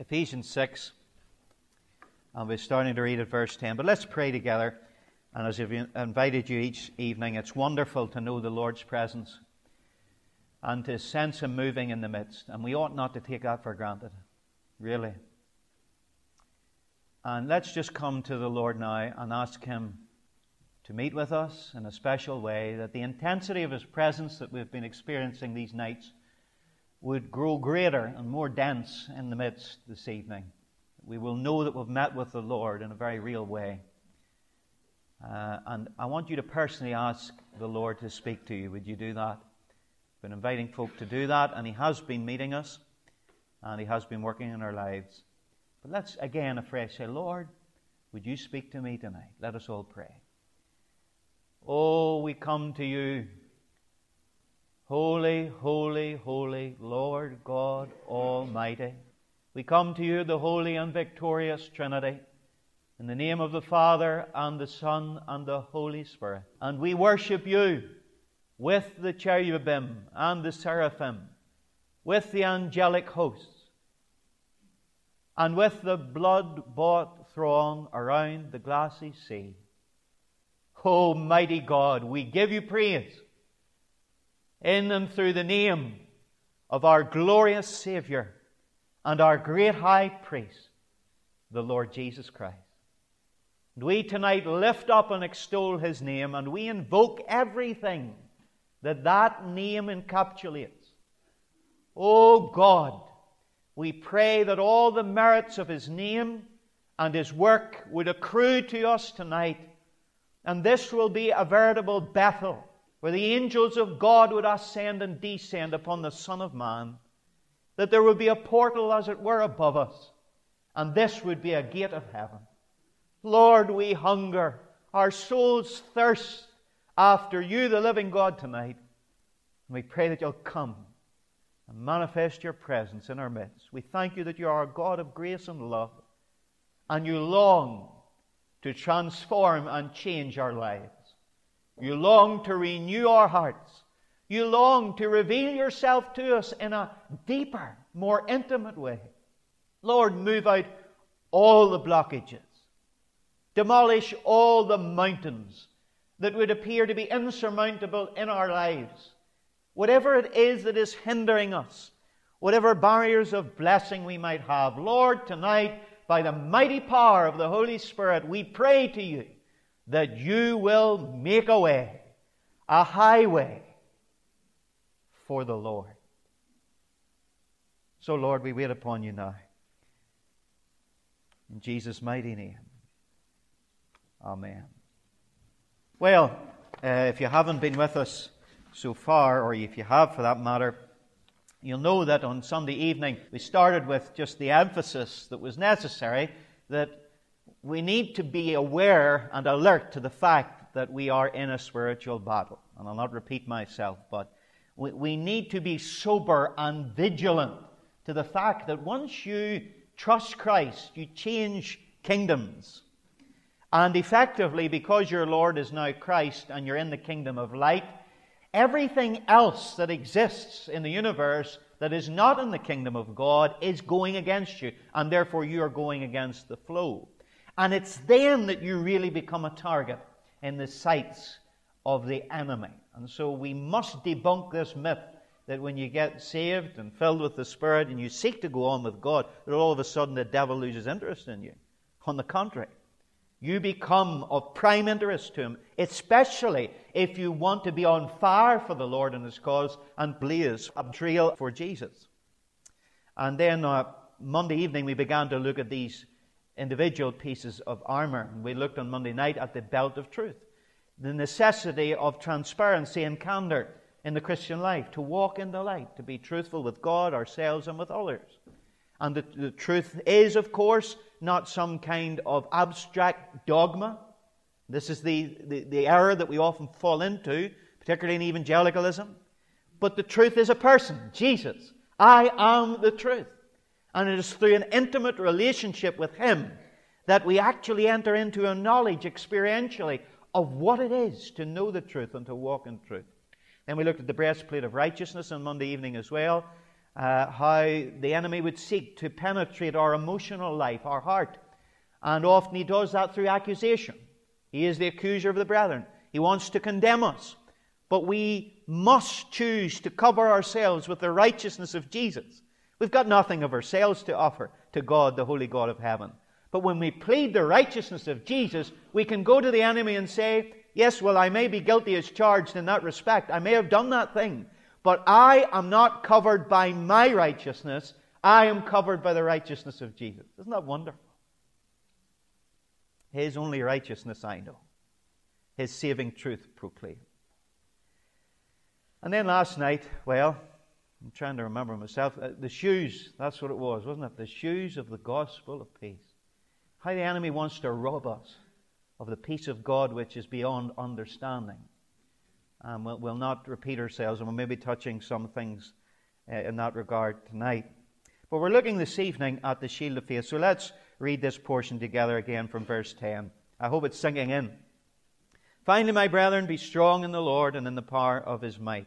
Ephesians 6, and we're starting to read at verse 10. But let's pray together. And as I've invited you each evening, it's wonderful to know the Lord's presence and to sense Him moving in the midst. And we ought not to take that for granted, really. And let's just come to the Lord now and ask Him to meet with us in a special way, that the intensity of His presence that we've been experiencing these nights would grow greater and more dense in the midst this evening. We will know that we've met with the Lord in a very real way. Uh, and I want you to personally ask the Lord to speak to you. Would you do that? I've been inviting folk to do that, and He has been meeting us, and He has been working in our lives. But let's again afresh say, Lord, would you speak to me tonight? Let us all pray. Oh, we come to you Holy, holy, holy Lord God Almighty. We come to you, the holy and victorious Trinity, in the name of the Father and the Son and the Holy Spirit. And we worship you with the cherubim and the seraphim, with the angelic hosts, and with the blood bought throng around the glassy sea. O mighty God, we give you praise in and through the name of our glorious Savior and our great high priest, the Lord Jesus Christ. And we tonight lift up and extol his name and we invoke everything that that name encapsulates. Oh God, we pray that all the merits of his name and his work would accrue to us tonight. And this will be a veritable Bethel where the angels of God would ascend and descend upon the Son of Man, that there would be a portal, as it were, above us, and this would be a gate of heaven. Lord, we hunger, our souls thirst after you, the living God, tonight. And we pray that you'll come and manifest your presence in our midst. We thank you that you are a God of grace and love, and you long to transform and change our lives. You long to renew our hearts. You long to reveal yourself to us in a deeper, more intimate way. Lord, move out all the blockages. Demolish all the mountains that would appear to be insurmountable in our lives. Whatever it is that is hindering us, whatever barriers of blessing we might have, Lord, tonight, by the mighty power of the Holy Spirit, we pray to you that you will make a way, a highway for the Lord. So, Lord, we wait upon you now. In Jesus' mighty name. Amen. Well, uh, if you haven't been with us so far, or if you have for that matter, you'll know that on Sunday evening we started with just the emphasis that was necessary that we need to be aware and alert to the fact that we are in a spiritual battle. And I'll not repeat myself, but we, we need to be sober and vigilant to the fact that once you trust Christ, you change kingdoms. And effectively, because your Lord is now Christ and you're in the kingdom of light, everything else that exists in the universe that is not in the kingdom of God is going against you, and therefore you are going against the flow. And it's then that you really become a target in the sights of the enemy. And so we must debunk this myth that when you get saved and filled with the Spirit and you seek to go on with God, that all of a sudden the devil loses interest in you. On the contrary, you become of prime interest to him, especially if you want to be on fire for the Lord and his cause and blaze a trail for Jesus. And then uh, Monday evening we began to look at these individual pieces of armor. We looked on Monday night at the belt of truth, the necessity of transparency and candor in the Christian life, to walk in the light, to be truthful with God, ourselves, and with others. And the, the truth is, of course, not some kind of abstract dogma. This is the, the, the error that we often fall into, particularly in evangelicalism. But the truth is a person, Jesus. I am the truth. And it is through an intimate relationship with Him that we actually enter into a knowledge experientially of what it is to know the truth and to walk in truth. Then we looked at the breastplate of righteousness on Monday evening as well. uh, how the enemy would seek to penetrate our emotional life, our heart. And often he does that through accusation. He is the accuser of the brethren. He wants to condemn us. But we must choose to cover ourselves with the righteousness of Jesus. We've got nothing of ourselves to offer to God, the holy God of heaven. But when we plead the righteousness of Jesus, we can go to the enemy and say, Yes, well, I may be guilty as charged in that respect. I may have done that thing. But I am not covered by my righteousness. I am covered by the righteousness of Jesus. Isn't that wonderful? His only righteousness I know. His saving truth proclaim. And then last night, well, I'm trying to remember myself, uh, the shoes, that's what it was, wasn't it? The shoes of the gospel of peace. How the enemy wants to rob us of the peace of God which is beyond understanding. Um, we'll, we'll, not repeat ourselves, and we'll maybe touching some things uh, in that regard tonight. But we're looking this evening at the shield of faith. So let's read this portion together again from verse 10. I hope it's sinking in. Finally, my brethren, be strong in the Lord and in the power of his might.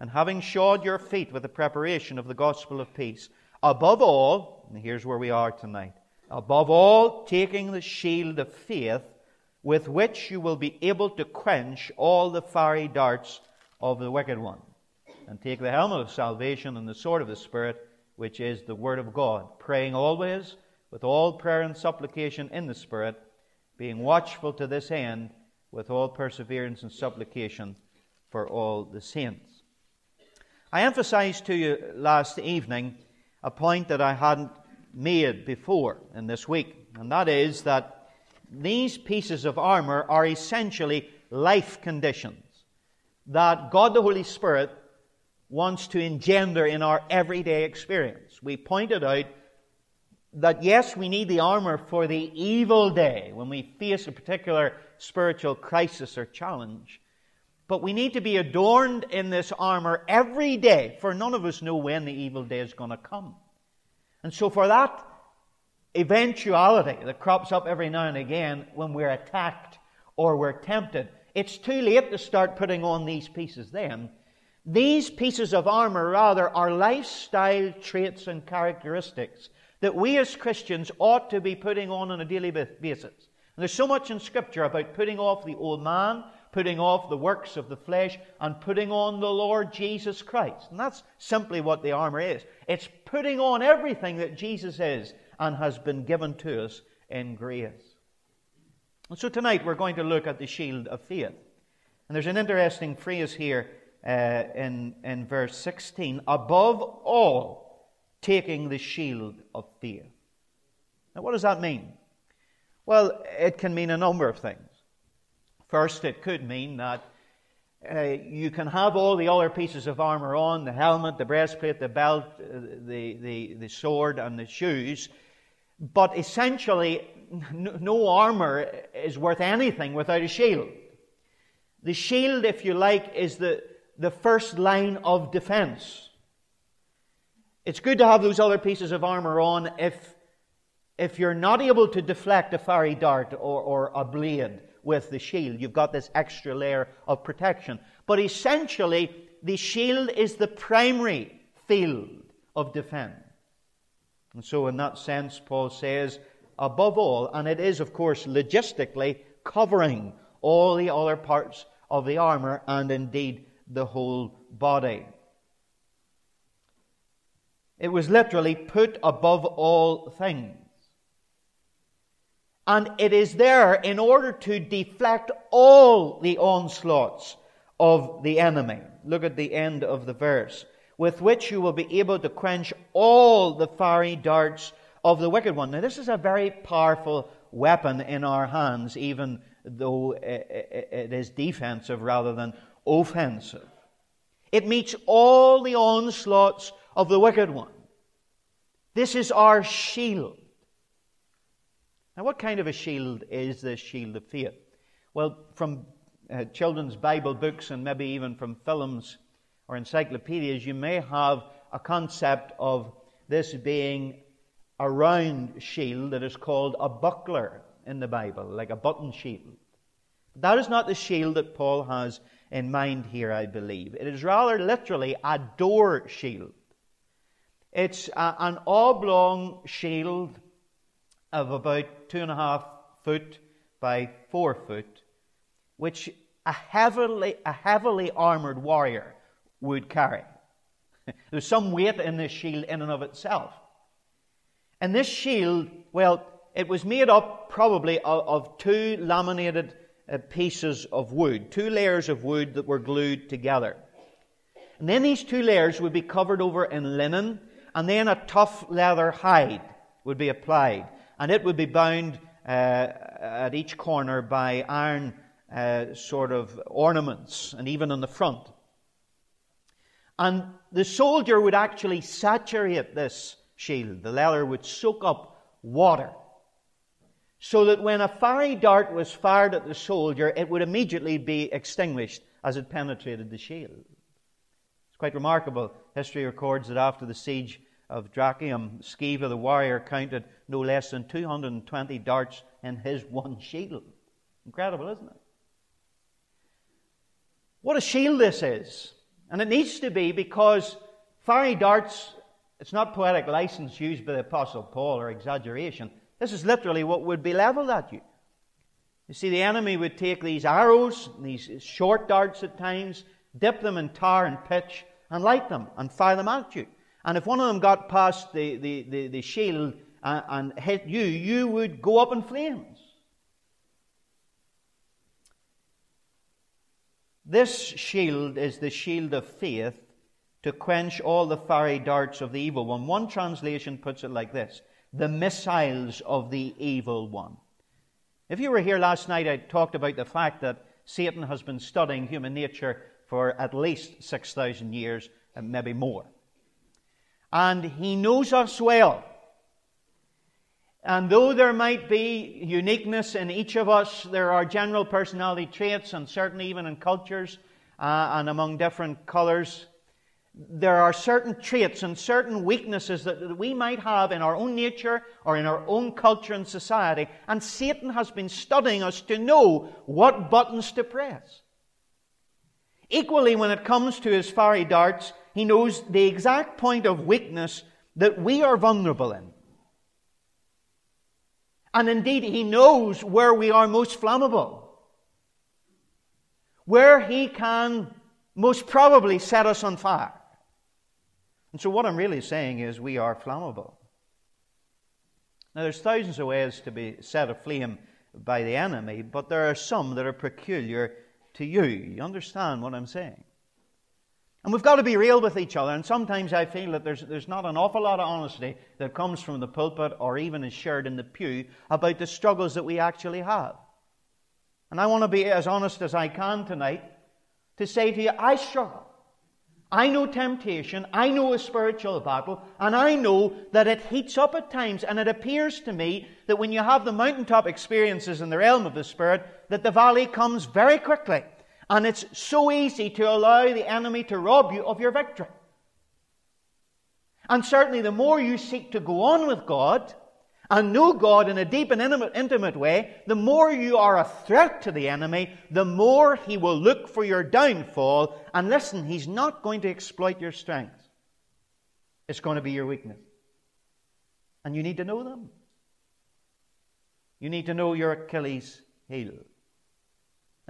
and having shod your feet with the preparation of the gospel of peace. Above all, and here's where we are tonight, above all, taking the shield of faith, with which you will be able to quench all the fiery darts of the wicked one. And take the helmet of salvation and the sword of the Spirit, which is the Word of God, praying always with all prayer and supplication in the Spirit, being watchful to this end with all perseverance and supplication for all the saints. I emphasized to you last evening a point that I hadn't made before in this week, and that is that these pieces of armor are essentially life conditions that God the Holy Spirit wants to engender in our everyday experience. We pointed out that yes, we need the armor for the evil day when we face a particular spiritual crisis or challenge. But we need to be adorned in this armor every day, for none of us know when the evil day is going to come. And so, for that eventuality that crops up every now and again when we're attacked or we're tempted, it's too late to start putting on these pieces then. These pieces of armor, rather, are lifestyle traits and characteristics that we as Christians ought to be putting on on a daily basis. And there's so much in Scripture about putting off the old man, putting off the works of the flesh and putting on the Lord Jesus Christ. And that's simply what the armor is. It's putting on everything that Jesus is and has been given to us in grace. And so tonight we're going to look at the shield of faith. And there's an interesting phrase here uh, in, in verse 16 above all, taking the shield of faith. Now, what does that mean? Well, it can mean a number of things. First, it could mean that uh, you can have all the other pieces of armor on the helmet, the breastplate, the belt, uh, the, the, the sword, and the shoes. But essentially, no, armor is worth anything without a shield. The shield, if you like, is the, the first line of defense. It's good to have those other pieces of armor on if, if you're not able to deflect a fiery dart or, or a blade with the shield. You've got this extra layer of protection. But essentially, the shield is the primary field of defense. And so, in that sense, Paul says, above all, and it is, of course, logistically covering all the other parts of the armor and indeed the whole body. It was literally put above all things. And it is there in order to deflect all the onslaughts of the enemy. Look at the end of the verse. With which you will be able to quench all the fiery darts of the wicked one. Now, this is a very powerful weapon in our hands, even though it is defensive rather than offensive. It meets all the onslaughts of the wicked one. This is our shield. Now, what kind of a shield is this shield of faith? Well, from uh, children's Bible books and maybe even from films or encyclopedias, you may have a concept of this being a round shield that is called a buckler in the Bible, like a button shield. That is not the shield that Paul has in mind here, I believe. It is rather literally a door shield. It's a, an oblong shield of about two and a half foot by four foot, which a heavily, a heavily armored warrior would carry. There's some weight in this shield in and of itself. And this shield, well, it was made up probably of, of two laminated uh, pieces of wood, two layers of wood that were glued together. And then these two layers would be covered over in linen, and then a tough leather hide would be applied, and it would be bound uh, at each corner by iron uh, sort of ornaments, and even on the front. And the soldier would actually saturate this shield. The leather would soak up water so that when a fiery dart was fired at the soldier, it would immediately be extinguished as it penetrated the shield. It's quite remarkable. History records that after the siege of Dyrrhachium, Sceva the warrior counted no less than 220 darts in his one shield. Incredible, isn't it? What a shield this is. And it needs to be because fiery darts, it's not poetic license used by the Apostle Paul or exaggeration. This is literally what would be leveled at you. You see, the enemy would take these arrows, these short darts at times, dip them in tar and pitch, and light them and fire them at you. And if one of them got past the, the, the, the shield and, and hit you, you would go up in flames. This shield is the shield of faith to quench all the fiery darts of the evil one. One translation puts it like this the missiles of the evil one. If you were here last night, I talked about the fact that Satan has been studying human nature for at least 6,000 years and maybe more. And he knows us well. And though there might be uniqueness in each of us, there are general personality traits, and certainly even in cultures uh, and among different colors, there are certain traits and certain weaknesses that, that we might have in our own nature or in our own culture and society. And Satan has been studying us to know what buttons to press. Equally, when it comes to his fiery darts, he knows the exact point of weakness that we are vulnerable in. And indeed, he knows where we are most flammable, where he can most probably set us on fire. And so, what I'm really saying is, we are flammable. Now, there's thousands of ways to be set aflame by the enemy, but there are some that are peculiar to you. You understand what I'm saying? And we've got to be real with each other. And sometimes I feel that there's, there's not an awful lot of honesty that comes from the pulpit or even is shared in the pew about the struggles that we actually have. And I want to be as honest as I can tonight to say to you, I struggle. I know temptation, I know a spiritual battle, and I know that it heats up at times, and it appears to me that when you have the mountaintop experiences in the realm of the Spirit, that the valley comes very quickly. And it's so easy to allow the enemy to rob you of your victory. And certainly, the more you seek to go on with God and know God in a deep and intimate way, the more you are a threat to the enemy, the more he will look for your downfall. And listen, he's not going to exploit your strengths, it's going to be your weakness. And you need to know them. You need to know your Achilles heel.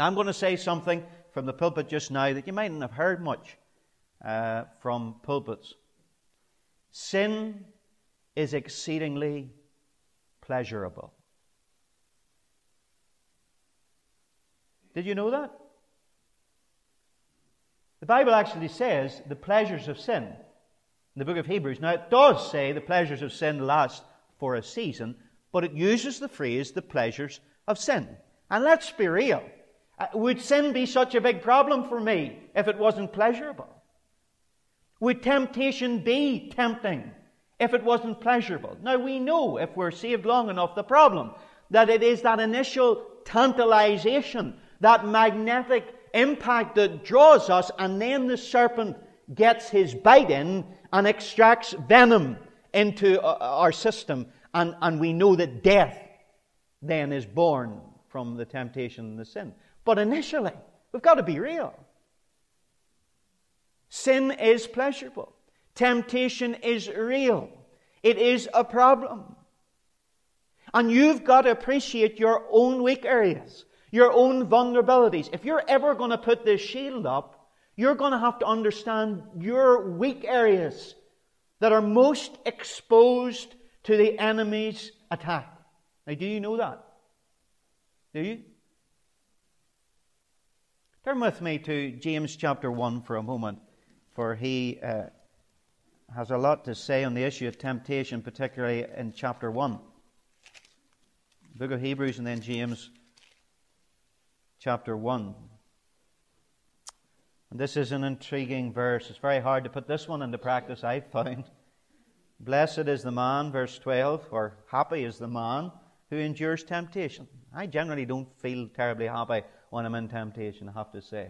I'm going to say something from the pulpit just now that you mightn't have heard much uh, from pulpits. Sin is exceedingly pleasurable. Did you know that? The Bible actually says the pleasures of sin in the book of Hebrews. Now, it does say the pleasures of sin last for a season, but it uses the phrase the pleasures of sin. And let's be real. Uh, would sin be such a big problem for me if it wasn't pleasurable? Would temptation be tempting if it wasn't pleasurable. Now we know, if we're saved long enough, the problem that it is that initial tantalization, that magnetic impact that draws us, and then the serpent gets his bite in and extracts venom into uh, our system, and, and we know that death then is born from the temptation and the sin. But initially, we've got to be real. Sin is pleasurable. Temptation is real. It is a problem. And you've got to appreciate your own weak areas, your own vulnerabilities. If you're ever going to put this shield up, you're going to have to understand your weak areas that are most exposed to the enemy's attack. Now, do you know that? Do you? Turn with me to James chapter 1 for a moment, for he uh, has a lot to say on the issue of temptation, particularly in chapter 1. Book of Hebrews and then James chapter 1. And this is an intriguing verse. It's very hard to put this one into practice, I've found. Blessed is the man, verse 12, or happy is the man who endures temptation. I generally don't feel terribly happy when I'm in temptation, I have to say.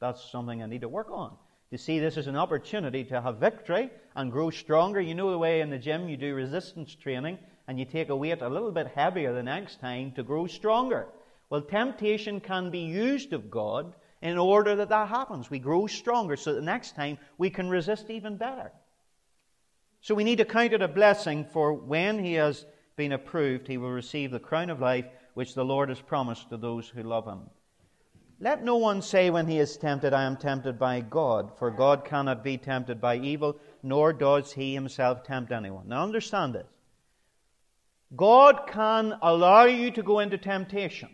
That's something I need to work on. To see this as an opportunity to have victory and grow stronger. You know the way in the gym you do resistance training and you take a weight a little bit heavier the next time to grow stronger. Well, temptation can be used of God in order that that happens. We grow stronger so the next time we can resist even better. So we need to count it a blessing for when he has been approved, he will receive the crown of life which the Lord has promised to those who love him. Let no one say when he is tempted, I am tempted by God, for God cannot be tempted by evil, nor does he himself tempt anyone. Now understand this. God can allow you to go into temptation,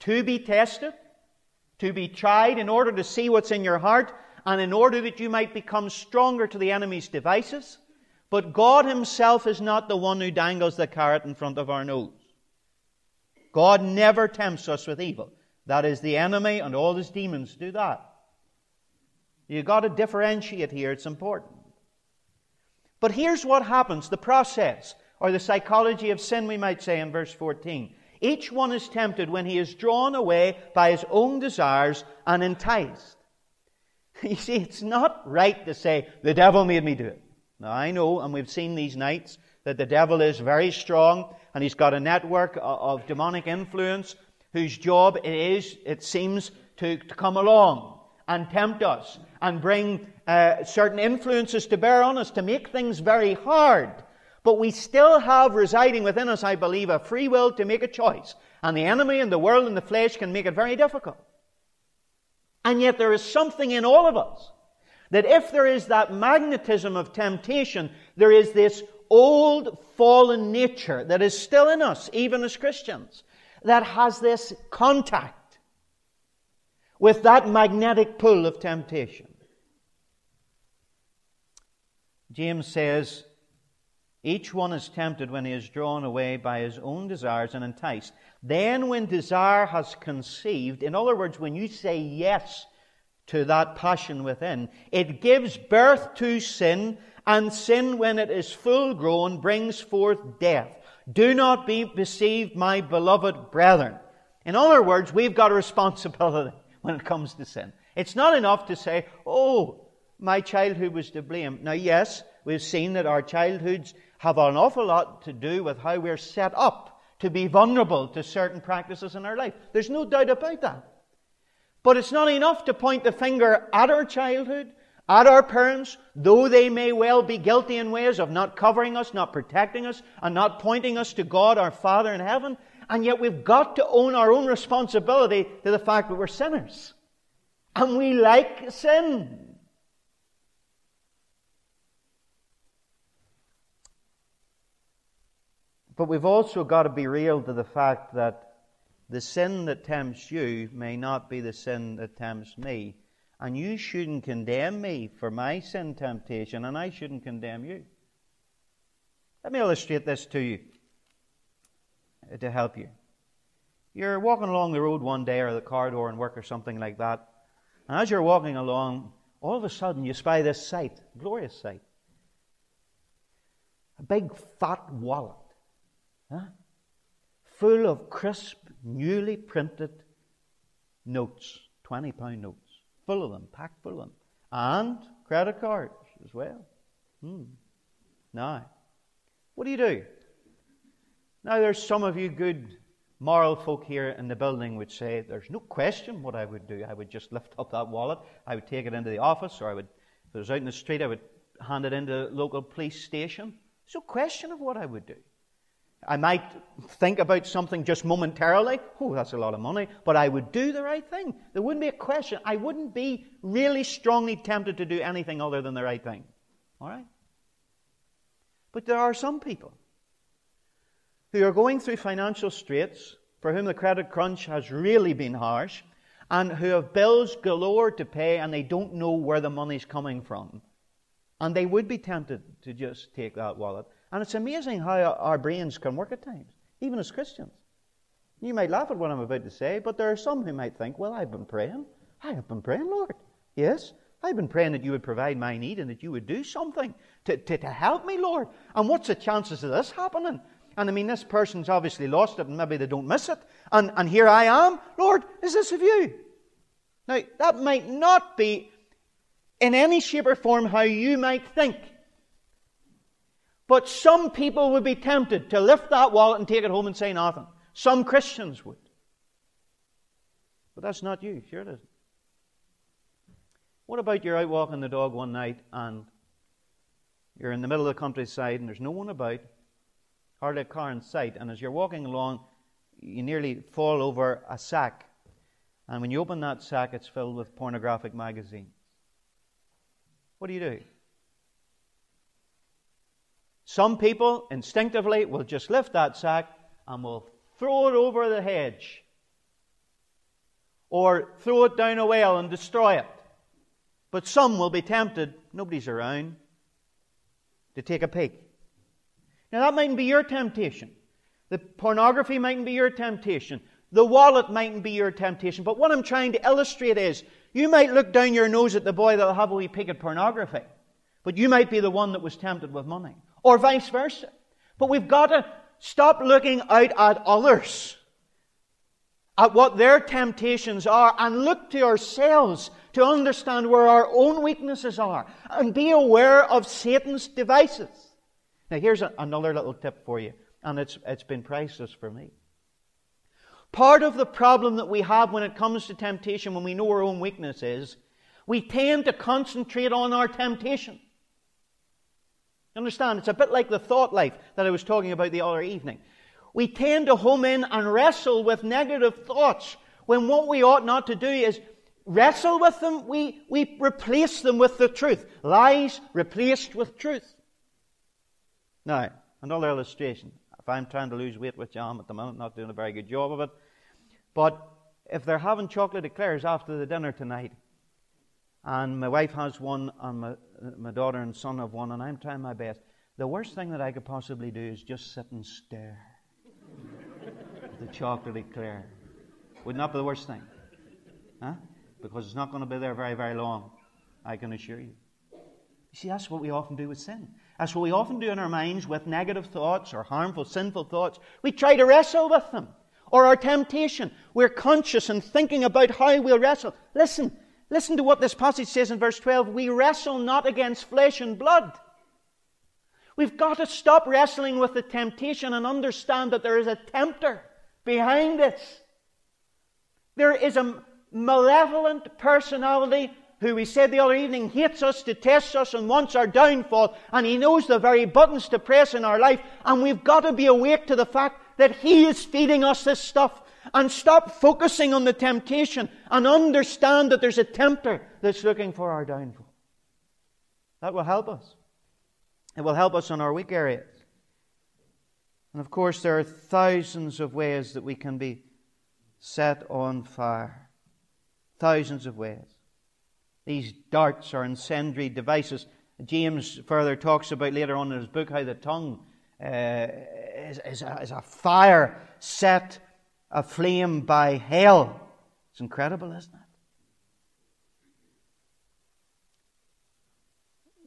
to be tested, to be tried in order to see what's in your heart, and in order that you might become stronger to the enemy's devices. But God Himself is not the one who dangles the carrot in front of our nose. God never tempts us with evil. That is the enemy and all his demons do that. You've got to differentiate here, it's important. But here's what happens the process, or the psychology of sin, we might say in verse 14. Each one is tempted when he is drawn away by his own desires and enticed. You see, it's not right to say, the devil made me do it. Now, I know, and we've seen these nights, that the devil is very strong and he's got a network of demonic influence whose job it is, it seems, to, to come along and tempt us and bring uh, certain influences to bear on us to make things very hard. But we still have residing within us, I believe, a free will to make a choice. And the enemy and the world and the flesh can make it very difficult. And yet there is something in all of us that if there is that magnetism of temptation, there is this old fallen nature that is still in us, even as Christians, that has this contact with that magnetic pull of temptation. James says, each one is tempted when he is drawn away by his own desires and enticed. Then, when desire has conceived, in other words, when you say yes to that passion within. It gives birth to sin, and sin, when it is full grown, brings forth death. Do not be deceived, my beloved brethren. In other words, we've got a responsibility when it comes to sin. It's not enough to say, oh, my childhood was to blame. Now, yes, we've seen that our childhoods have an awful lot to do with how we're set up to be vulnerable to certain practices in our life. There's no doubt about that. But it's not enough to point the finger at our childhood, at our parents, though they may well be guilty in ways of not covering us, not protecting us, and not pointing us to God, our Father in heaven. And yet we've got to own our own responsibility to the fact that we're sinners. And we like sin. But we've also got to be real to the fact that the sin that tempts you may not be the sin that tempts me. And you shouldn't condemn me for my sin temptation, and I shouldn't condemn you. Let me illustrate this to you uh, to help you. You're walking along the road one day or the corridor in work or something like that, and as you're walking along, all of a sudden you spy this sight, glorious sight. A big fat wallet. Huh? Full of crisp, newly printed notes, £20 notes. Full of them, packed full of them. And credit cards as well. Hmm. Now, what do you do? Now, there's some of you good moral folk here in the building would say, There's no question what I would do. I would just lift up that wallet, I would take it into the office, or I would, if it was out in the street, I would hand it into the local police station. There's no question of what I would do. I might think about something just momentarily. Oh, that's a lot of money. But I would do the right thing. There wouldn't be a question. I wouldn't be really strongly tempted to do anything other than the right thing. All right? But there are some people who are going through financial straits, for whom the credit crunch has really been harsh, and who have bills galore to pay and they don't know where the money's coming from. And they would be tempted to just take that wallet. And it's amazing how our brains can work at times, even as Christians. You might laugh at what I'm about to say, but there are some who might think, well, I've been praying. I have been praying, Lord. Yes, I've been praying that you would provide my need and that you would do something to, to, to help me, Lord. And what's the chances of this happening? And I mean, this person's obviously lost it and maybe they don't miss it. And, and here I am. Lord, is this of you? Now, that might not be in any shape or form how you might think. But some people would be tempted to lift that wallet and take it home and say nothing. Some Christians would. But that's not you. Sure it isn't. What about you're out walking the dog one night and you're in the middle of the countryside and there's no one about? hardly a car in sight. And as you're walking along, you nearly fall over a sack. And when you open that sack, it's filled with pornographic magazines. What do you do? Some people instinctively will just lift that sack and will throw it over the hedge. Or throw it down a well and destroy it. But some will be tempted, nobody's around, to take a peek. Now, that mightn't be your temptation. The pornography mightn't be your temptation. The wallet mightn't be your temptation. But what I'm trying to illustrate is you might look down your nose at the boy that'll have a wee peek at pornography, but you might be the one that was tempted with money, or vice versa. But we've got to stop looking out at others, at what their temptations are, and look to ourselves to understand where our own weaknesses are, and be aware of Satan's devices. Now, here's a, another little tip for you, and it's, it's been priceless for me. Part of the problem that we have when it comes to temptation, when we know our own weakness is, we tend to concentrate on our temptation. Understand? It's a bit like the thought life that I was talking about the other evening. We tend to home in and wrestle with negative thoughts when what we ought not to do is wrestle with them, we, we replace them with the truth. Lies replaced with truth. Now, another illustration. If I'm trying to lose weight with jam at the moment, not doing a very good job of it, but if they're having chocolate eclairs after the dinner tonight, and my wife has one, and my, my daughter and son have one, and I'm trying my best, the worst thing that I could possibly do is just sit and stare at the chocolate eclair. Would not be the worst thing. Huh? Because it's not going to be there very, very long, I can assure you. You see, that's what we often do with sin. That's what we often do in our minds with negative thoughts or harmful, sinful thoughts. We try to wrestle with them. Or our temptation. We're conscious and thinking about how we'll wrestle. Listen, listen to what this passage says in verse 12. We wrestle not against flesh and blood. We've got to stop wrestling with the temptation and understand that there is a tempter behind this. There is a malevolent personality who we said the other evening hates us, detests us, and wants our downfall, and he knows the very buttons to press in our life, and we've got to be awake to the fact that he is feeding us this stuff. And stop focusing on the temptation and understand that there's a tempter that's looking for our downfall. That will help us. It will help us in our weak areas. And of course, there are thousands of ways that we can be set on fire. Thousands of ways. These darts are incendiary devices. James further talks about later on in his book how the tongue uh, is, is, a, is a fire set aflame by hell. It's incredible, isn't it?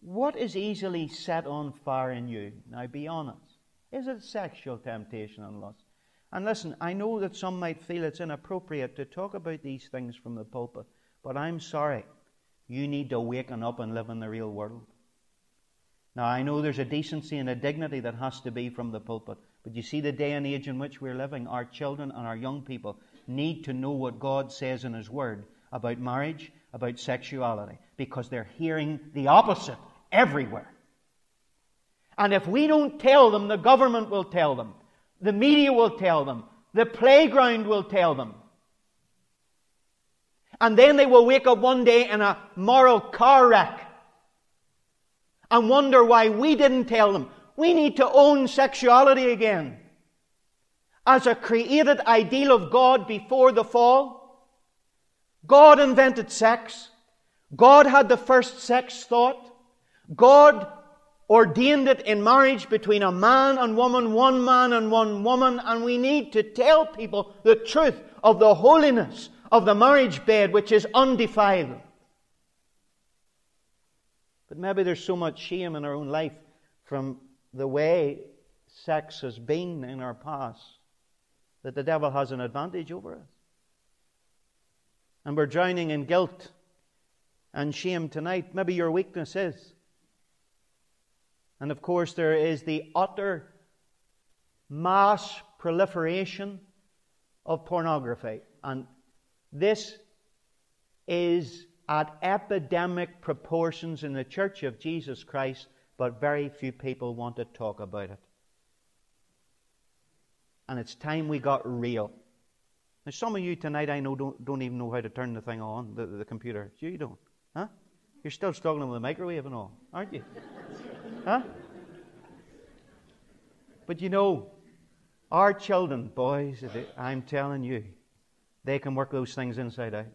what is easily set on fire in you? Now be honest. Is it sexual temptation and lust? And listen, I know that some might feel it's inappropriate to talk about these things from the pulpit, but I'm sorry. You need to waken up and live in the real world. Now, I know there's a decency and a dignity that has to be from the pulpit, but you see the day and age in which we're living, our children and our young people need to know what God says in His Word about marriage, about sexuality, because they're hearing the opposite everywhere. And if we don't tell them, the government will tell them. The media will tell them. The playground will tell them. And then they will wake up one day in a moral car wreck and wonder why we didn't tell them. We need to own sexuality again as a created ideal of God before the fall. God invented sex. God had the first sex thought. God ordained it in marriage between a man and woman, one man and one woman, and we need to tell people the truth of the holiness of the marriage bed, which is undefiled. But maybe there's so much shame in our own life from the way sex has been in our past that the devil has an advantage over us. And we're drowning in guilt and shame tonight. Maybe your weakness is and of course, there is the utter mass proliferation of pornography. And this is at epidemic proportions in the Church of Jesus Christ, but very few people want to talk about it. And it's time we got real. Now, some of you tonight I know don't, don't even know how to turn the thing on, the, the computer. You don't. Huh? You're still struggling with the microwave and all, aren't you? Huh? But you know, our children, boys, I'm telling you, they can work those things inside out.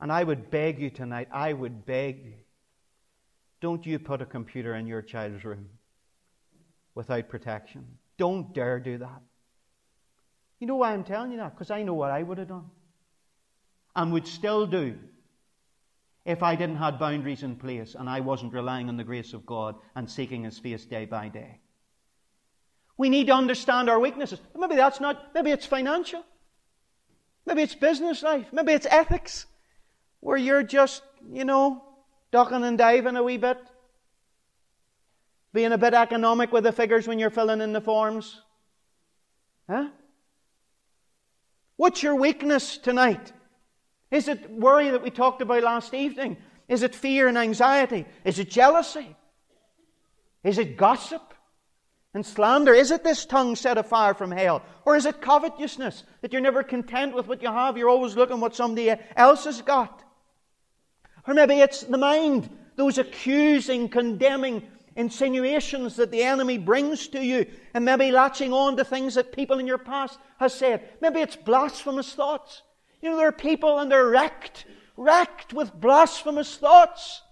And I would beg you tonight, I would beg you, don't you put a computer in your child's room without protection. Don't dare do that. You know why I'm telling you that? Because I know what I would have done. And would still do if I didn't have boundaries in place and I wasn't relying on the grace of God and seeking His face day by day. We need to understand our weaknesses. Maybe that's not, maybe it's financial. Maybe it's business life. Maybe it's ethics. Where you're just, you know, ducking and diving a wee bit. Being a bit economic with the figures when you're filling in the forms. Huh? What's your weakness tonight? Is it worry that we talked about last evening? Is it fear and anxiety? Is it jealousy? Is it gossip and slander? Is it this tongue set afire from hell? Or is it covetousness that you're never content with what you have? You're always looking what somebody else has got. Or maybe it's the mind, those accusing, condemning insinuations that the enemy brings to you, and maybe latching on to things that people in your past have said. Maybe it's blasphemous thoughts. You know, there are people and they're wrecked, wrecked with blasphemous thoughts.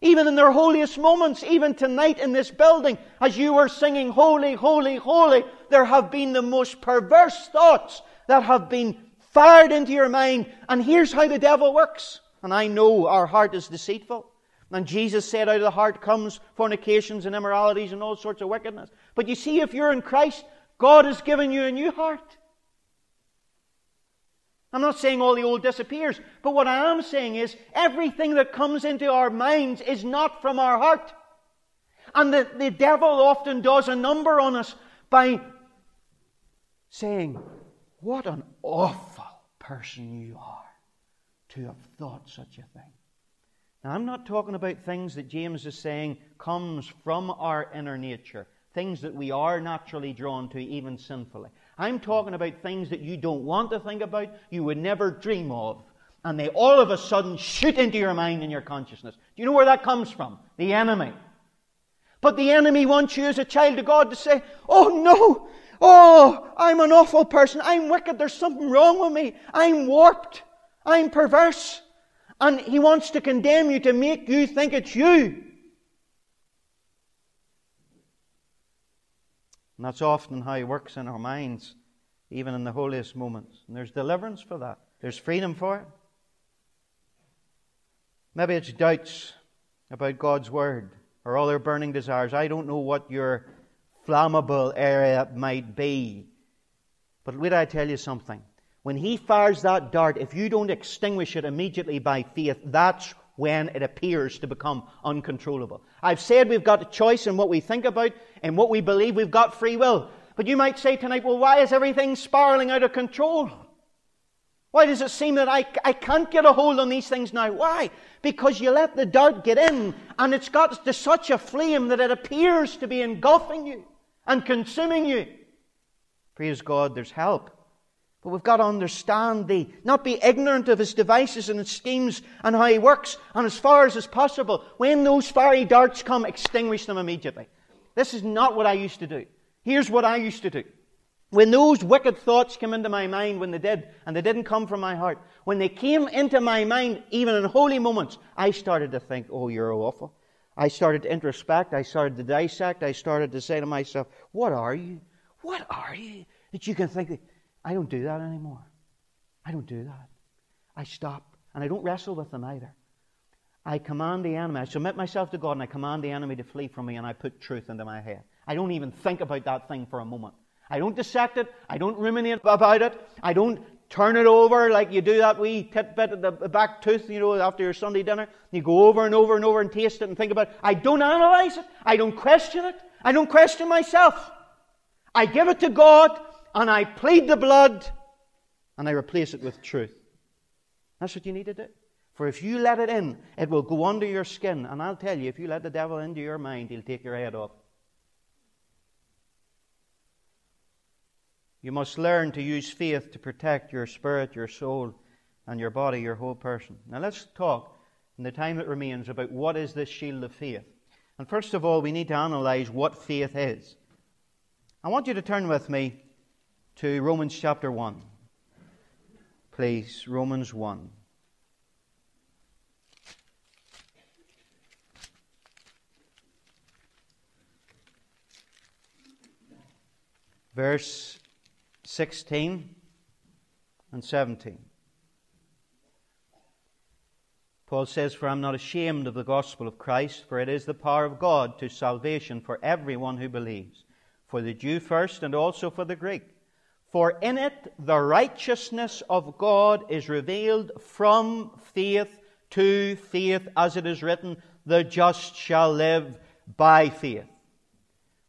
Even in their holiest moments, even tonight in this building, as you were singing, Holy, Holy, Holy, there have been the most perverse thoughts that have been fired into your mind. And here's how the devil works. And I know our heart is deceitful. And Jesus said, out of the heart comes fornications and immoralities and all sorts of wickedness. But you see, if you're in Christ, God has given you a new heart. I'm not saying all the old disappears, but what I am saying is everything that comes into our minds is not from our heart. And the, the devil often does a number on us by saying, What an awful person you are to have thought such a thing. Now, I'm not talking about things that James is saying comes from our inner nature, things that we are naturally drawn to, even sinfully. I'm talking about things that you don't want to think about, you would never dream of, and they all of a sudden shoot into your mind and your consciousness. Do you know where that comes from? The enemy. But the enemy wants you as a child of God to say, Oh no! Oh, I'm an awful person. I'm wicked. There's something wrong with me. I'm warped. I'm perverse. And he wants to condemn you to make you think it's you. And that's often how He works in our minds, even in the holiest moments. And there's deliverance for that, there's freedom for it. Maybe it's doubts about God's Word or other burning desires. I don't know what your flammable area might be. But would I tell you something. When he fires that dart, if you don't extinguish it immediately by faith, that's when it appears to become uncontrollable. I've said we've got a choice in what we think about and what we believe. We've got free will. But you might say tonight, well, why is everything spiraling out of control? Why does it seem that I, I can't get a hold on these things now? Why? Because you let the dart get in and it's got to such a flame that it appears to be engulfing you and consuming you. Praise God, there's help. But we've got to understand the, not be ignorant of his devices and his schemes and how he works. And as far as is possible, when those fiery darts come, extinguish them immediately. This is not what I used to do. Here's what I used to do. When those wicked thoughts came into my mind, when they did, and they didn't come from my heart, when they came into my mind, even in holy moments, I started to think, oh, you're awful. I started to introspect. I started to dissect. I started to say to myself, what are you? What are you that you can think I don't do that anymore. I don't do that. I stop. And I don't wrestle with them either. I command the enemy. I submit myself to God and I command the enemy to flee from me and I put truth into my head. I don't even think about that thing for a moment. I don't dissect it. I don't ruminate about it. I don't turn it over like you do that wee tidbit of the back tooth, you know, after your Sunday dinner. You go over and over and over and taste it and think about it. I don't analyze it. I don't question it. I don't question myself. I give it to God and I plead the blood and I replace it with truth. That's what you need to do. For if you let it in, it will go under your skin. And I'll tell you, if you let the devil into your mind, he'll take your head off. You must learn to use faith to protect your spirit, your soul, and your body, your whole person. Now let's talk in the time that remains about what is this shield of faith. And first of all, we need to analyze what faith is. I want you to turn with me to Romans chapter 1. Please, Romans 1. Verse 16 and 17. Paul says, For I am not ashamed of the gospel of Christ, for it is the power of God to salvation for everyone who believes, for the Jew first and also for the Greek. For in it the righteousness of God is revealed from faith to faith, as it is written, the just shall live by faith.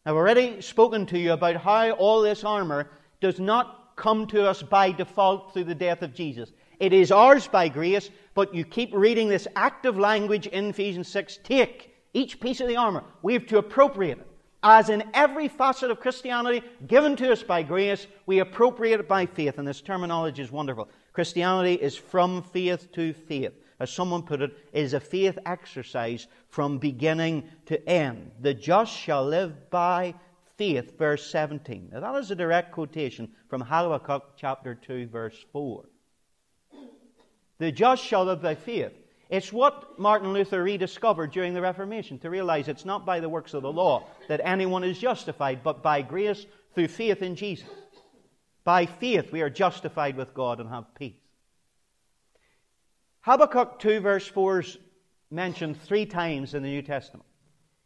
I've already spoken to you about how all this armor does not come to us by default through the death of Jesus. It is ours by grace, but you keep reading this active language in Ephesians 6. Take each piece of the armor. We have to appropriate it as in every facet of Christianity given to us by grace, we appropriate it by faith. And this terminology is wonderful. Christianity is from faith to faith. As someone put it, is a faith exercise from beginning to end. The just shall live by faith, verse 17. Now, that is a direct quotation from Habakkuk chapter 2, verse 4. The just shall live by faith. It's what Martin Luther rediscovered during the Reformation to realize it's not by the works of the law that anyone is justified, but by grace through faith in Jesus. By faith, we are justified with God and have peace. Habakkuk 2, verse 4 is mentioned three times in the New Testament.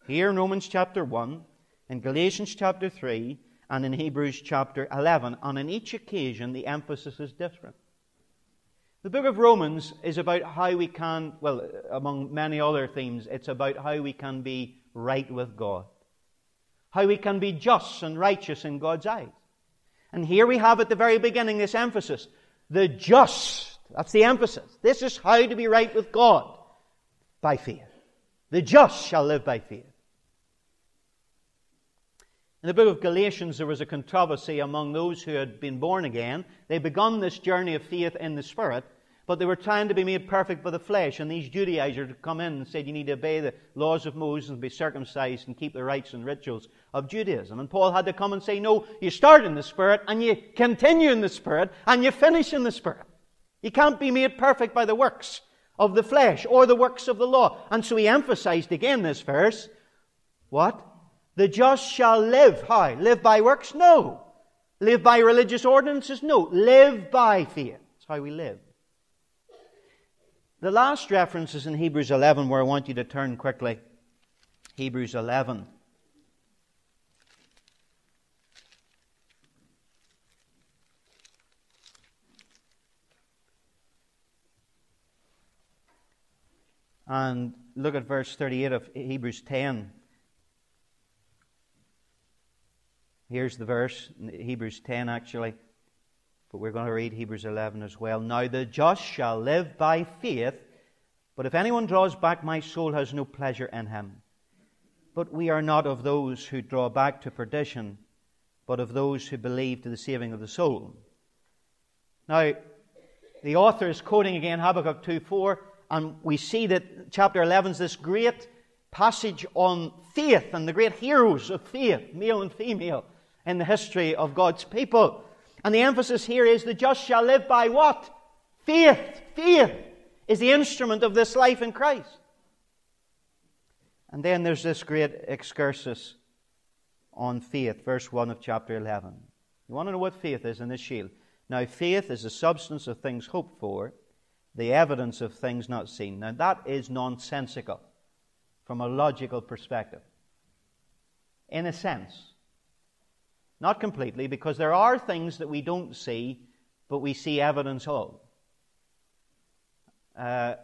Here in Romans chapter 1, in Galatians chapter 3, and in Hebrews chapter 11. And on each occasion, the emphasis is different. The book of Romans is about how we can, well, among many other themes, it's about how we can be right with God. How we can be just and righteous in God's eyes. And here we have at the very beginning this emphasis. The just. That's the emphasis. This is how to be right with God. By faith. The just shall live by faith. In the book of Galatians, there was a controversy among those who had been born again. They begun this journey of faith in the Spirit, but they were trying to be made perfect by the flesh. And these Judaizers had come in and said, You need to obey the laws of Moses and be circumcised and keep the rites and rituals of Judaism. And Paul had to come and say, No, you start in the Spirit and you continue in the Spirit and you finish in the Spirit. You can't be made perfect by the works of the flesh or the works of the law. And so he emphasized again this verse. What? The just shall live. How? Live by works? No. Live by religious ordinances? No. Live by faith. That's how we live. The last reference is in Hebrews 11, where I want you to turn quickly. Hebrews 11. And look at verse 38 of Hebrews 10. Here's the verse, Hebrews 10 actually, but we're going to read Hebrews 11 as well. Now the just shall live by faith, but if anyone draws back, my soul has no pleasure in him. But we are not of those who draw back to perdition, but of those who believe to the saving of the soul. Now, the author is quoting again Habakkuk 2 4. And we see that chapter 11 is this great passage on faith and the great heroes of faith, male and female, in the history of God's people. And the emphasis here is the just shall live by what? Faith. Faith is the instrument of this life in Christ. And then there's this great excursus on faith, verse 1 of chapter 11. You want to know what faith is in this shield? Now, faith is the substance of things hoped for the evidence of things not seen. Now, that is nonsensical from a logical perspective. In a sense. Not completely, because there are things that we don't see, but we see evidence of. Uh,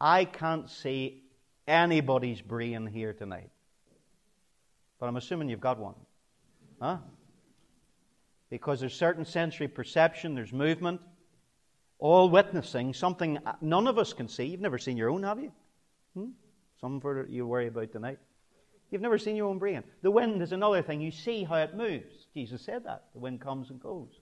I can't see anybody's brain here tonight. But I'm assuming you've got one. Huh? Because there's certain sensory perception, there's movement all witnessing something none of us can see. You've never seen your own, have you? Hmm? Something for you to worry about tonight. You've never seen your own brain. The wind is another thing. You see how it moves. Jesus said that. The wind comes and goes.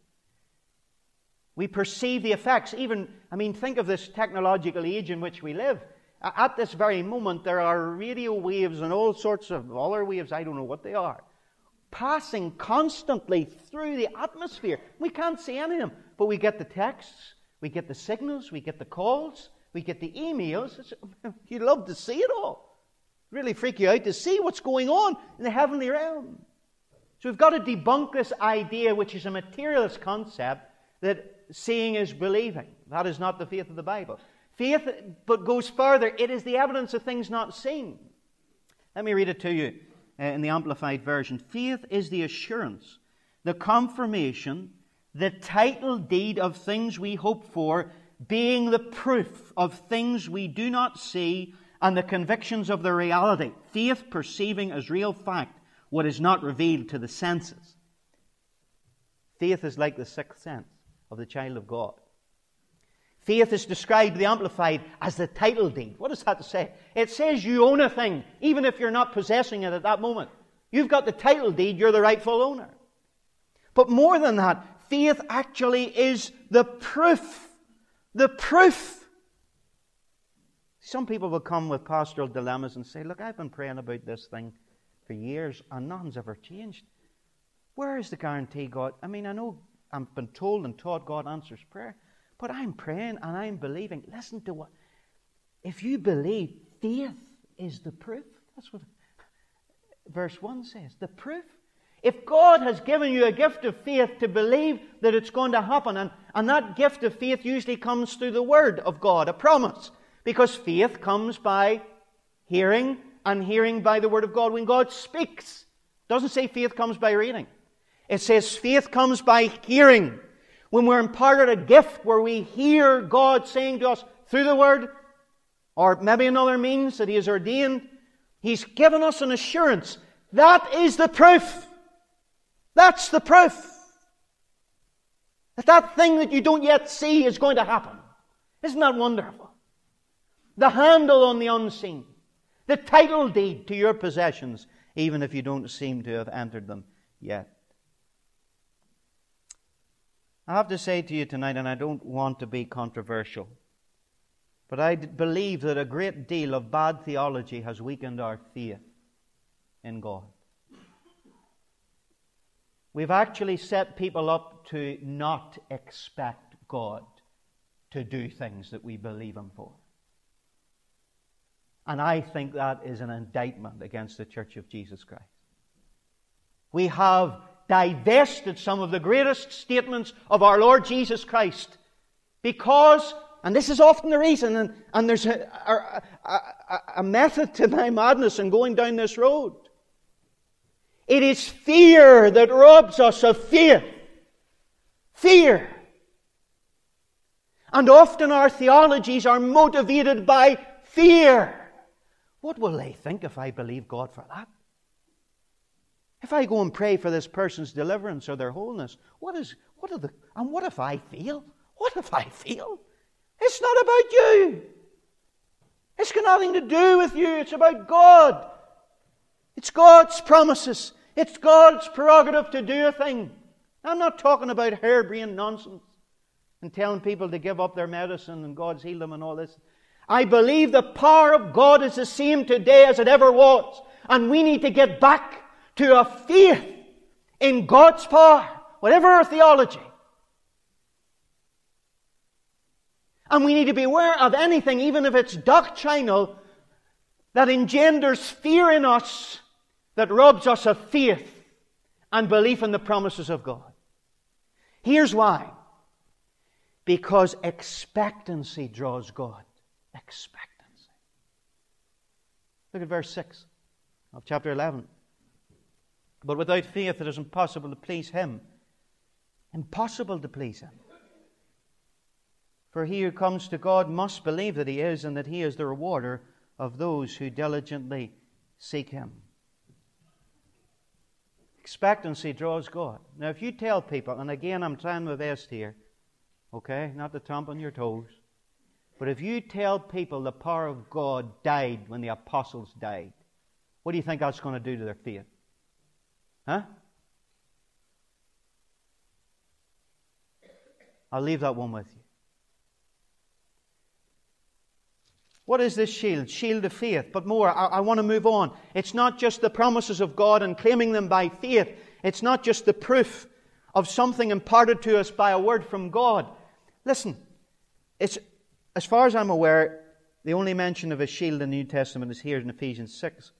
We perceive the effects. Even, I mean, think of this technological age in which we live. At this very moment, there are radio waves and all sorts of other waves, I don't know what they are, passing constantly through the atmosphere. We can't see any of them, but we get the texts, we get the signals, we get the calls, we get the emails. You love to see it all. Really freak you out to see what's going on in the heavenly realm. So we've got to debunk this idea, which is a materialist concept, that seeing is believing. That is not the faith of the Bible. Faith, but goes further. It is the evidence of things not seen. Let me read it to you uh, in the Amplified Version. Faith is the assurance, the confirmation, the title deed of things we hope for, being the proof of things we do not see and the convictions of their reality. Faith perceiving as real fact what is not revealed to the senses. Faith is like the sixth sense of the child of God. Faith is described, the Amplified, as the title deed. What does that say? It says you own a thing, even if you're not possessing it at that moment. You've got the title deed, you're the rightful owner. But more than that, faith actually is the proof. The proof. Some people will come with pastoral dilemmas and say, Look, I've been praying about this thing for years and nothing's ever changed. Where is the guarantee God? I mean, I know I've been told and taught God answers prayer, but I'm praying and I'm believing. Listen to what. If you believe, faith is the proof. That's what verse 1 says. The proof. If God has given you a gift of faith to believe that it's going to happen, and, and that gift of faith usually comes through the Word of God, a promise, because faith comes by hearing, and hearing by the Word of God. When God speaks, it doesn't say faith comes by reading. It says faith comes by hearing. When we're imparted a gift where we hear God saying to us through the Word, or maybe another means that He has ordained, He's given us an assurance. That is the proof. That's the proof that that thing that you don't yet see is going to happen. Isn't that wonderful? The handle on the unseen, the title deed to your possessions, even if you don't seem to have entered them yet. I have to say to you tonight, and I don't want to be controversial, but I believe that a great deal of bad theology has weakened our faith in God. We've actually set people up to not expect God to do things that we believe Him for. And I think that is an indictment against the Church of Jesus Christ. We have divested some of the greatest statements of our Lord Jesus Christ because And this is often the reason, and, and there's a, a, a, a method to my madness in going down this road. It is fear that robs us of faith. Fear. And often our theologies are motivated by fear. What will they think if I believe God for that? If I go and pray for this person's deliverance or their wholeness, what is what are the and what if I fail? What if I fail? It's not about you. It's got nothing to do with you. It's about God. It's God's promises. It's God's prerogative to do a thing. I'm not talking about harebrained nonsense and telling people to give up their medicine and God's healed them and all this. I believe the power of God is the same today as it ever was. And we need to get back to a faith in God's power, whatever our theology. And we need to be aware of anything, even if it's doctrinal, that engenders fear in us that robs us of faith and belief in the promises of God. Here's why. Because expectancy draws God. Expectancy. Look at verse 6 of chapter 11. But without faith it is impossible to please Him. Impossible to please Him. For he who comes to God must believe that He is and that He is the rewarder of those who diligently seek Him. Expectancy draws God. Now, if you tell people, and again, I'm trying my best here, okay, not to thump on your toes, but if you tell people the power of God died when the apostles died, what do you think that's going to do to their faith? Huh? I'll leave that one with you. What is this shield? Shield of faith. But more, I, I, want to move on. It's not just the promises of God and claiming them by faith. It's not just the proof of something imparted to us by a word from God. Listen, it's, as far as I'm aware, the only mention of a shield in the New Testament is here in Ephesians 6.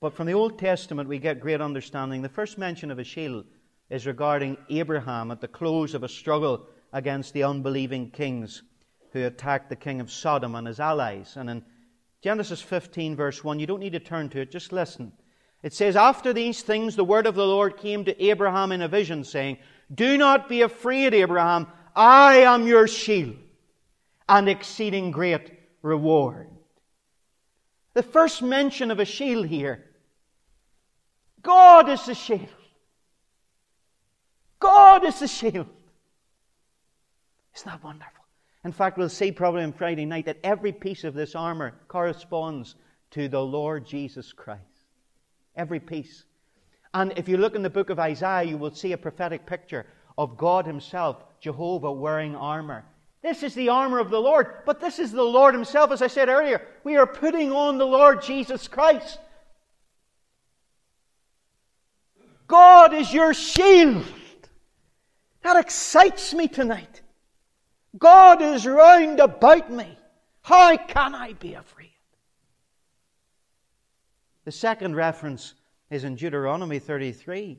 But from the Old Testament, we get great understanding. The first mention of a shield is regarding Abraham at the close of a struggle against the unbelieving kings who attacked the king of Sodom and his allies. And in Genesis 15, verse 1, you don't need to turn to it, just listen. It says, After these things, the word of the Lord came to Abraham in a vision, saying, Do not be afraid, Abraham. I am your shield and exceeding great reward. The first mention of a shield here God is the shield. God is the shield. Isn't that wonderful? In fact, we'll see probably on Friday night that every piece of this armor corresponds to the Lord Jesus Christ. Every piece. And if you look in the book of Isaiah, you will see a prophetic picture of God Himself, Jehovah, wearing armor. This is the armor of the Lord, but this is the Lord Himself, as I said earlier. We are putting on the Lord Jesus Christ. God is your shield. That excites me tonight. God is round about me. How can I be afraid? The second reference is in Deuteronomy 33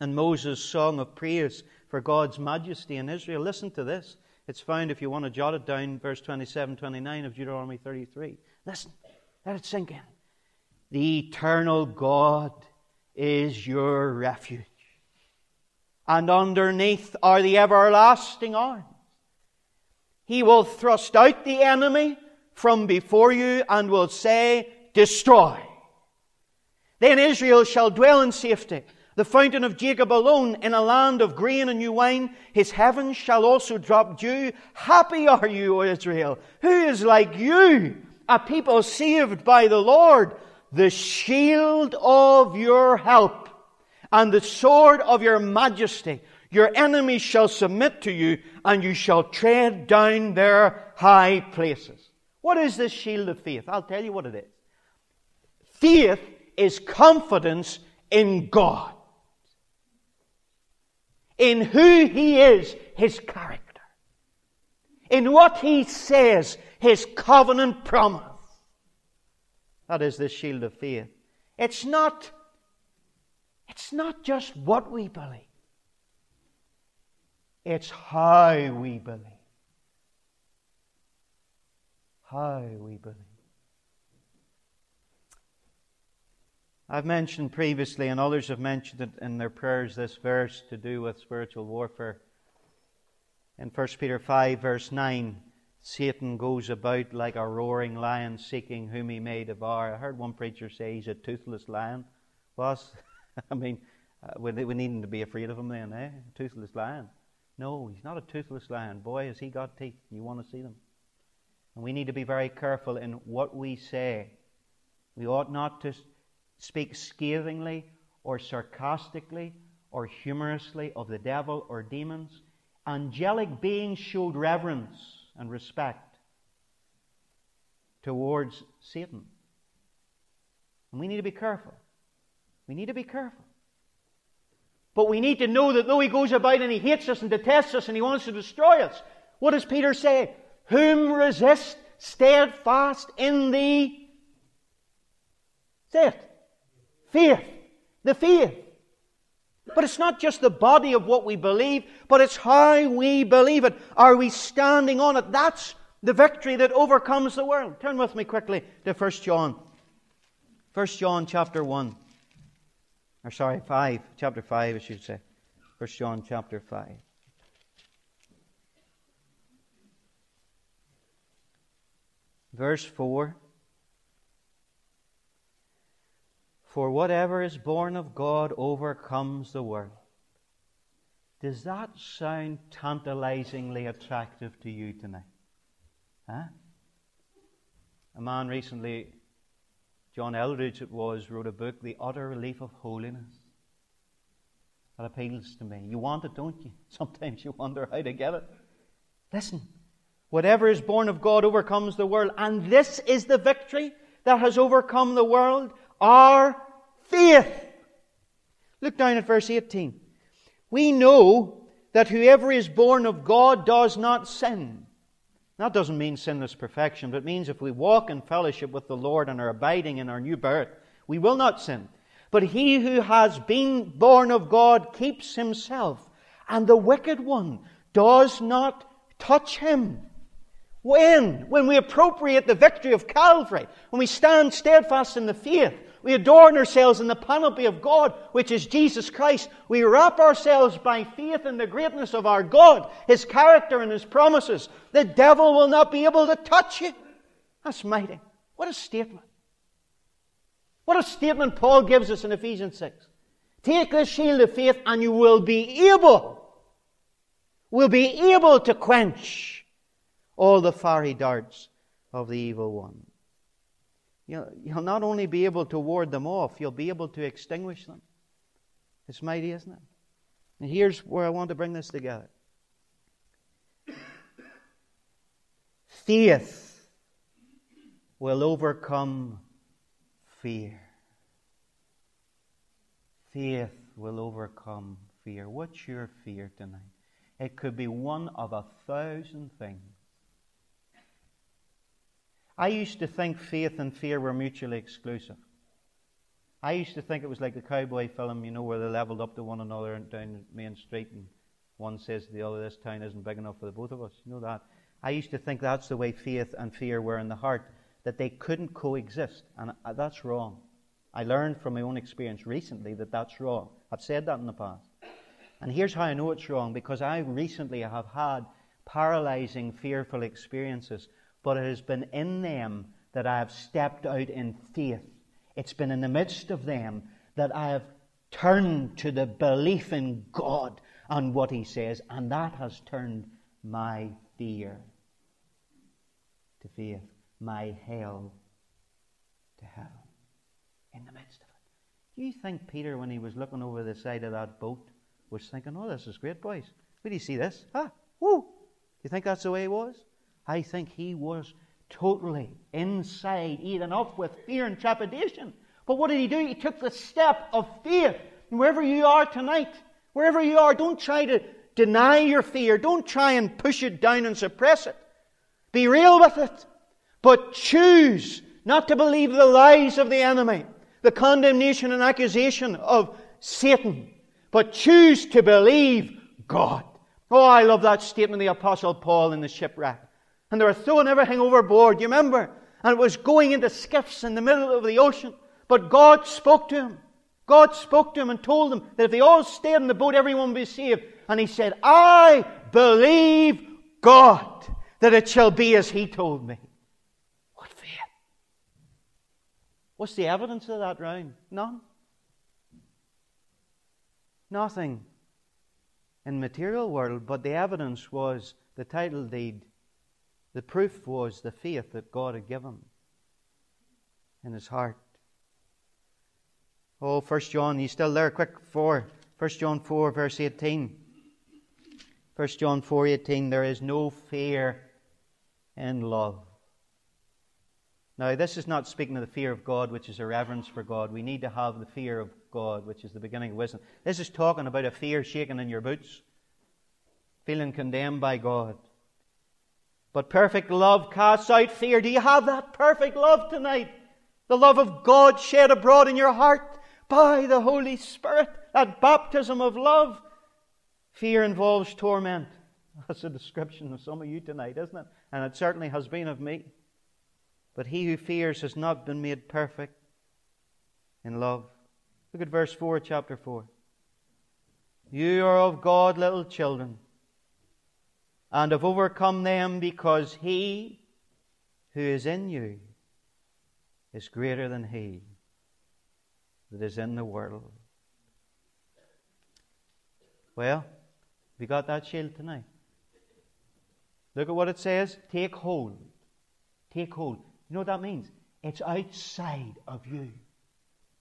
and Moses' song of praise for God's majesty in Israel. Listen to this. It's found, if you want to jot it down, verse 27 29 of Deuteronomy 33. Listen, let it sink in. The eternal God is your refuge, and underneath are the everlasting arms. He will thrust out the enemy from before you and will say, Destroy. Then Israel shall dwell in safety. The fountain of Jacob alone in a land of grain and new wine. His heavens shall also drop dew. Happy are you, O Israel. Who is like you? A people saved by the Lord. The shield of your help and the sword of your majesty. Your enemies shall submit to you, and you shall tread down their high places. What is this shield of faith? I'll tell you what it is. Faith is confidence in God, in who He is, His character, in what He says, His covenant promise. That is the shield of faith. It's not, it's not just what we believe. It's how we believe. how we believe. I've mentioned previously, and others have mentioned it in their prayers, this verse to do with spiritual warfare. In 1 Peter 5, verse 9, Satan goes about like a roaring lion seeking whom he may devour. I heard one preacher say he's a toothless lion. Was I mean, uh, we, we needn't to be afraid of him then, eh? A toothless lion. No, he's not a toothless lion. Boy, has he got teeth. You want to see them. And we need to be very careful in what we say. We ought not to speak scathingly or sarcastically or humorously of the devil or demons. Angelic beings showed reverence and respect towards Satan. And we need to be careful. We need to be careful. But we need to know that though he goes about and he hates us and detests us and he wants to destroy us, what does Peter say? Whom resist steadfast in the it, faith. The faith. But it's not just the body of what we believe, but it's how we believe it. Are we standing on it? That's the victory that overcomes the world. Turn with me quickly to 1 John. 1 John chapter 1. Or sorry, 5. Chapter 5, I should say. 1 John chapter 5. Verse 4. For whatever is born of God overcomes the world. Does that sound tantalizingly attractive to you tonight? Huh? A man recently, John Eldridge it was, wrote a book, The Utter Relief of Holiness. That appeals to me. You want it, don't you? Sometimes you wonder how to get it. Listen, whatever is born of God overcomes the world, and this is the victory that has overcome the world, our faith. Look down at verse 18. We know that whoever is born of God does not sin. That doesn't mean sinless perfection, but it means if we walk in fellowship with the Lord and are abiding in our new birth, we will not sin. But he who has been born of God keeps himself, and the wicked one does not touch him. When? When we appropriate the victory of Calvary, when we stand steadfast in the faith, we adorn ourselves in the panoply of God, which is Jesus Christ. We wrap ourselves by faith in the greatness of our God, His character and His promises. The devil will not be able to touch you. That's mighty. What a statement. What a statement Paul gives us in Ephesians 6. Take the shield of faith and you will be able, will be able to quench all the fiery darts of the evil one. You'll, you'll not only be able to ward them off, you'll be able to extinguish them. It's mighty, isn't it? And here's where I want to bring this together. Faith will overcome fear. Faith will overcome fear. What's your fear tonight? It could be one of a thousand things. I used to think faith and fear were mutually exclusive. I used to think it was like the cowboy film, you know, where they leveled up to one another down Main Street and one says to the other, This town isn't big enough for the both of us. You know that? I used to think that's the way faith and fear were in the heart, that they couldn't coexist. And that's wrong. I learned from my own experience recently that that's wrong. I've said that in the past. And here's how I know it's wrong because I recently have had paralyzing, fearful experiences but it has been in them that I have stepped out in faith. It's been in the midst of them that I have turned to the belief in God and what He says, and that has turned my fear to faith, my hell to heaven. In the midst of it. Do you think Peter, when he was looking over the side of that boat, was thinking, oh, this is great, boys? Where do you see this? Ah, woo! Do you think that's the way he was? I think he was totally inside, eaten up with fear and trepidation. But what did he do? He took the step of faith. And wherever you are tonight, wherever you are, don't try to deny your fear. Don't try and push it down and suppress it. Be real with it. But choose not to believe the lies of the enemy, the condemnation and accusation of Satan, but choose to believe God. Oh, I love that statement of the Apostle Paul in the shipwreck. And they were throwing everything overboard. You remember? And it was going into skiffs in the middle of the ocean. But God spoke to him. God spoke to him and told him that if they all stayed in the boat, everyone would be saved. And he said, I believe God that it shall be as he told me. What faith! What's the evidence of that round? None. Nothing in material world, but the evidence was the title deed. The proof was the faith that God had given in his heart. Oh, 1 John, he's still there? Quick, 4. 1 John 4, verse 18. 1 John 4, 18. There is no fear in love. Now, this is not speaking of the fear of God, which is a reverence for God. We need to have the fear of God, which is the beginning of wisdom. This is talking about a fear shaking in your boots, feeling condemned by God. But perfect love casts out fear. Do you have that perfect love tonight? The love of God shed abroad in your heart by the Holy Spirit, that baptism of love. Fear involves torment. That's a description of some of you tonight, isn't it? And it certainly has been of me. But he who fears has not been made perfect in love. Look at verse 4, chapter 4. You are of God, little children, and have overcome them because he who is in you is greater than he that is in the world. Well, we got that shield tonight. Look at what it says. Take hold. Take hold. You know what that means? It's outside of you.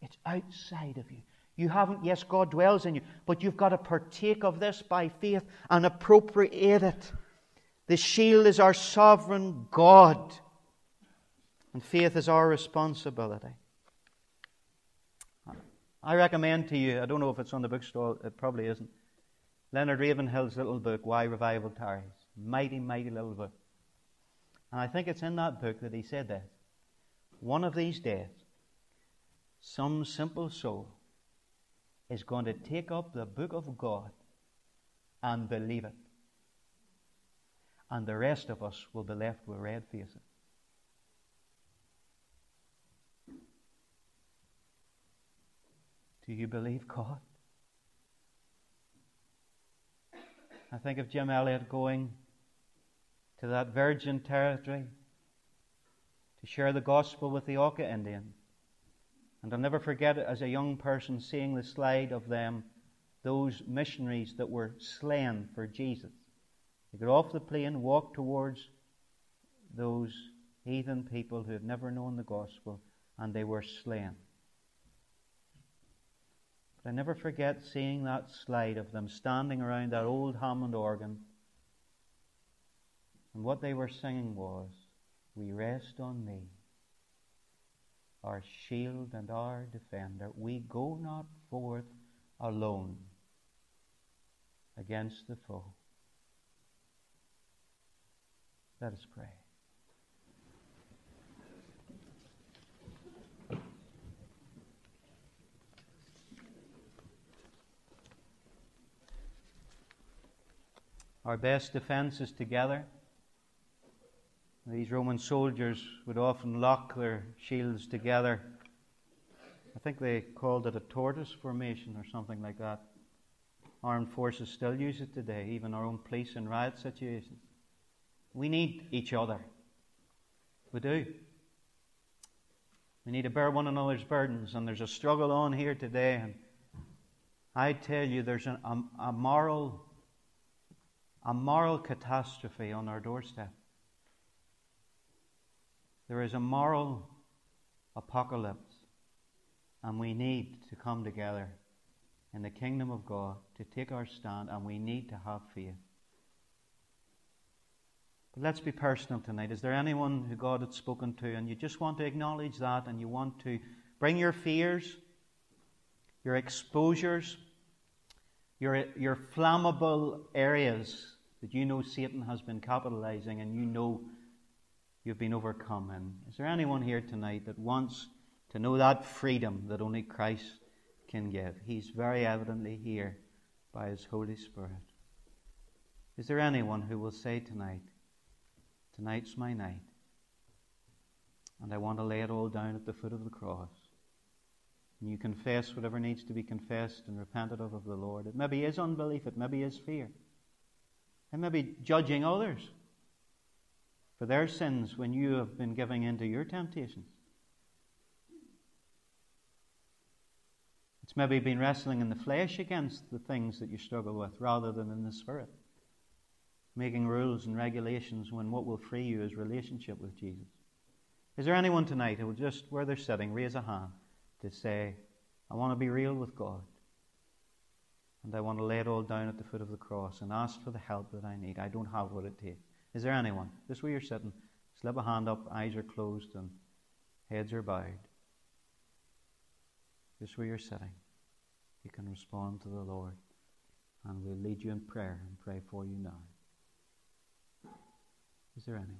It's outside of you. You haven't, yes, God dwells in you, but you've got to partake of this by faith and appropriate it. The shield is our sovereign God, and faith is our responsibility. I recommend to you, I don't know if it's on the bookstall, it probably isn't, Leonard Ravenhill's little book, Why Revival Tarries. Mighty, mighty little book. And I think it's in that book that he said this. One of these days, some simple soul is going to take up the book of God and believe it. And the rest of us will be left with red faces. Do you believe God? I think of Jim Elliot going to that virgin territory to share the gospel with the Auca Indian. And I'll never forget it as a young person seeing the slide of them, those missionaries that were slain for Jesus. They got off the plane, walked towards those heathen people who had never known the gospel, and they were slain. But I never forget seeing that slide of them standing around that old Hammond organ. And what they were singing was, We rest on thee, our shield and our defender. We go not forth alone against the foe. Let us pray. Our best defense is together. These Roman soldiers would often lock their shields together. I think they called it a tortoise formation or something like that. Armed forces still use it today, even our own police in riot situations. We need each other. We do. We need to bear one another's burdens, and there's a struggle on here today. And I tell you, there's a, a moral a moral catastrophe on our doorstep. There is a moral apocalypse, and we need to come together in the kingdom of God to take our stand, and we need to have faith. But let's be personal tonight. Is there anyone who God had spoken to, and you just want to acknowledge that, and you want to bring your fears, your exposures, your, your flammable areas that you know Satan has been capitalizing and you know you've been overcome. And is there anyone here tonight that wants to know that freedom that only Christ can give? He's very evidently here by His Holy Spirit. Is there anyone who will say tonight, Tonight's my night. And I want to lay it all down at the foot of the cross. And you confess whatever needs to be confessed and repented of of the Lord. It maybe is unbelief, it maybe is fear. It may be judging others for their sins when you have been giving in to your temptations. It's maybe been wrestling in the flesh against the things that you struggle with rather than in the spirit. Making rules and regulations when what will free you is relationship with Jesus. Is there anyone tonight who will just, where they're sitting, raise a hand to say, I want to be real with God? And I want to lay it all down at the foot of the cross and ask for the help that I need. I don't have what it takes. Is there anyone? Just where you're sitting, slip a hand up, eyes are closed and heads are bowed. Just where you're sitting, you can respond to the Lord. And we'll lead you in prayer and pray for you now. Is there anyone?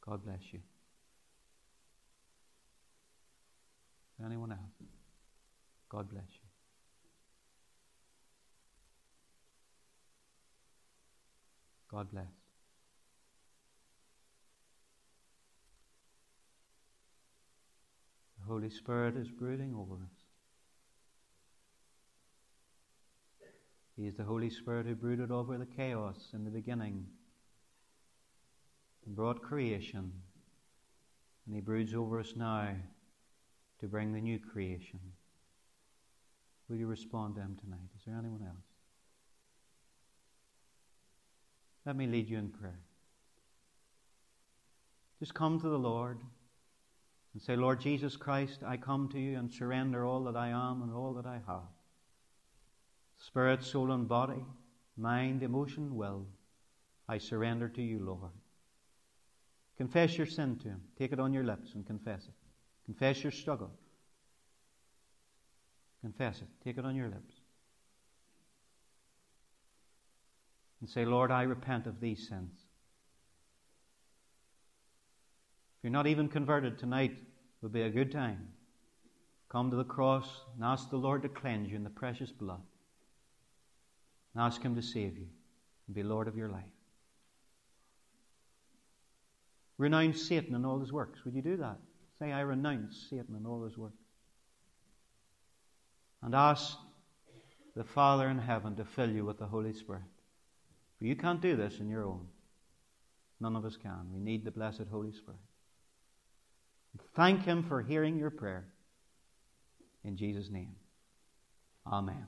God bless you. Anyone else? God bless you. God bless. The Holy Spirit is brooding over us. He is the Holy Spirit who brooded over the chaos in the beginning and brought creation. And He broods over us now to bring the new creation. Will you respond to Him tonight? Is there anyone else? Let me lead you in prayer. Just come to the Lord and say, Lord Jesus Christ, I come to you and surrender all that I am and all that I have spirit, soul, and body, mind, emotion, will. I surrender to you, Lord. Confess your sin to Him. Take it on your lips and confess it. Confess your struggle. Confess it. Take it on your lips. and say, Lord, I repent of these sins. If you're not even converted, tonight would be a good time. Come to the cross and ask the Lord to cleanse you in the precious blood. And ask Him to save you and be Lord of your life. Renounce Satan and all his works. Would you do that? Say, I renounce Satan and all his works. And ask the Father in heaven to fill you with the Holy Spirit. For you can't do this on your own. None of us can. We need the blessed Holy Spirit. Thank Him for hearing your prayer. In Jesus' name. Amen.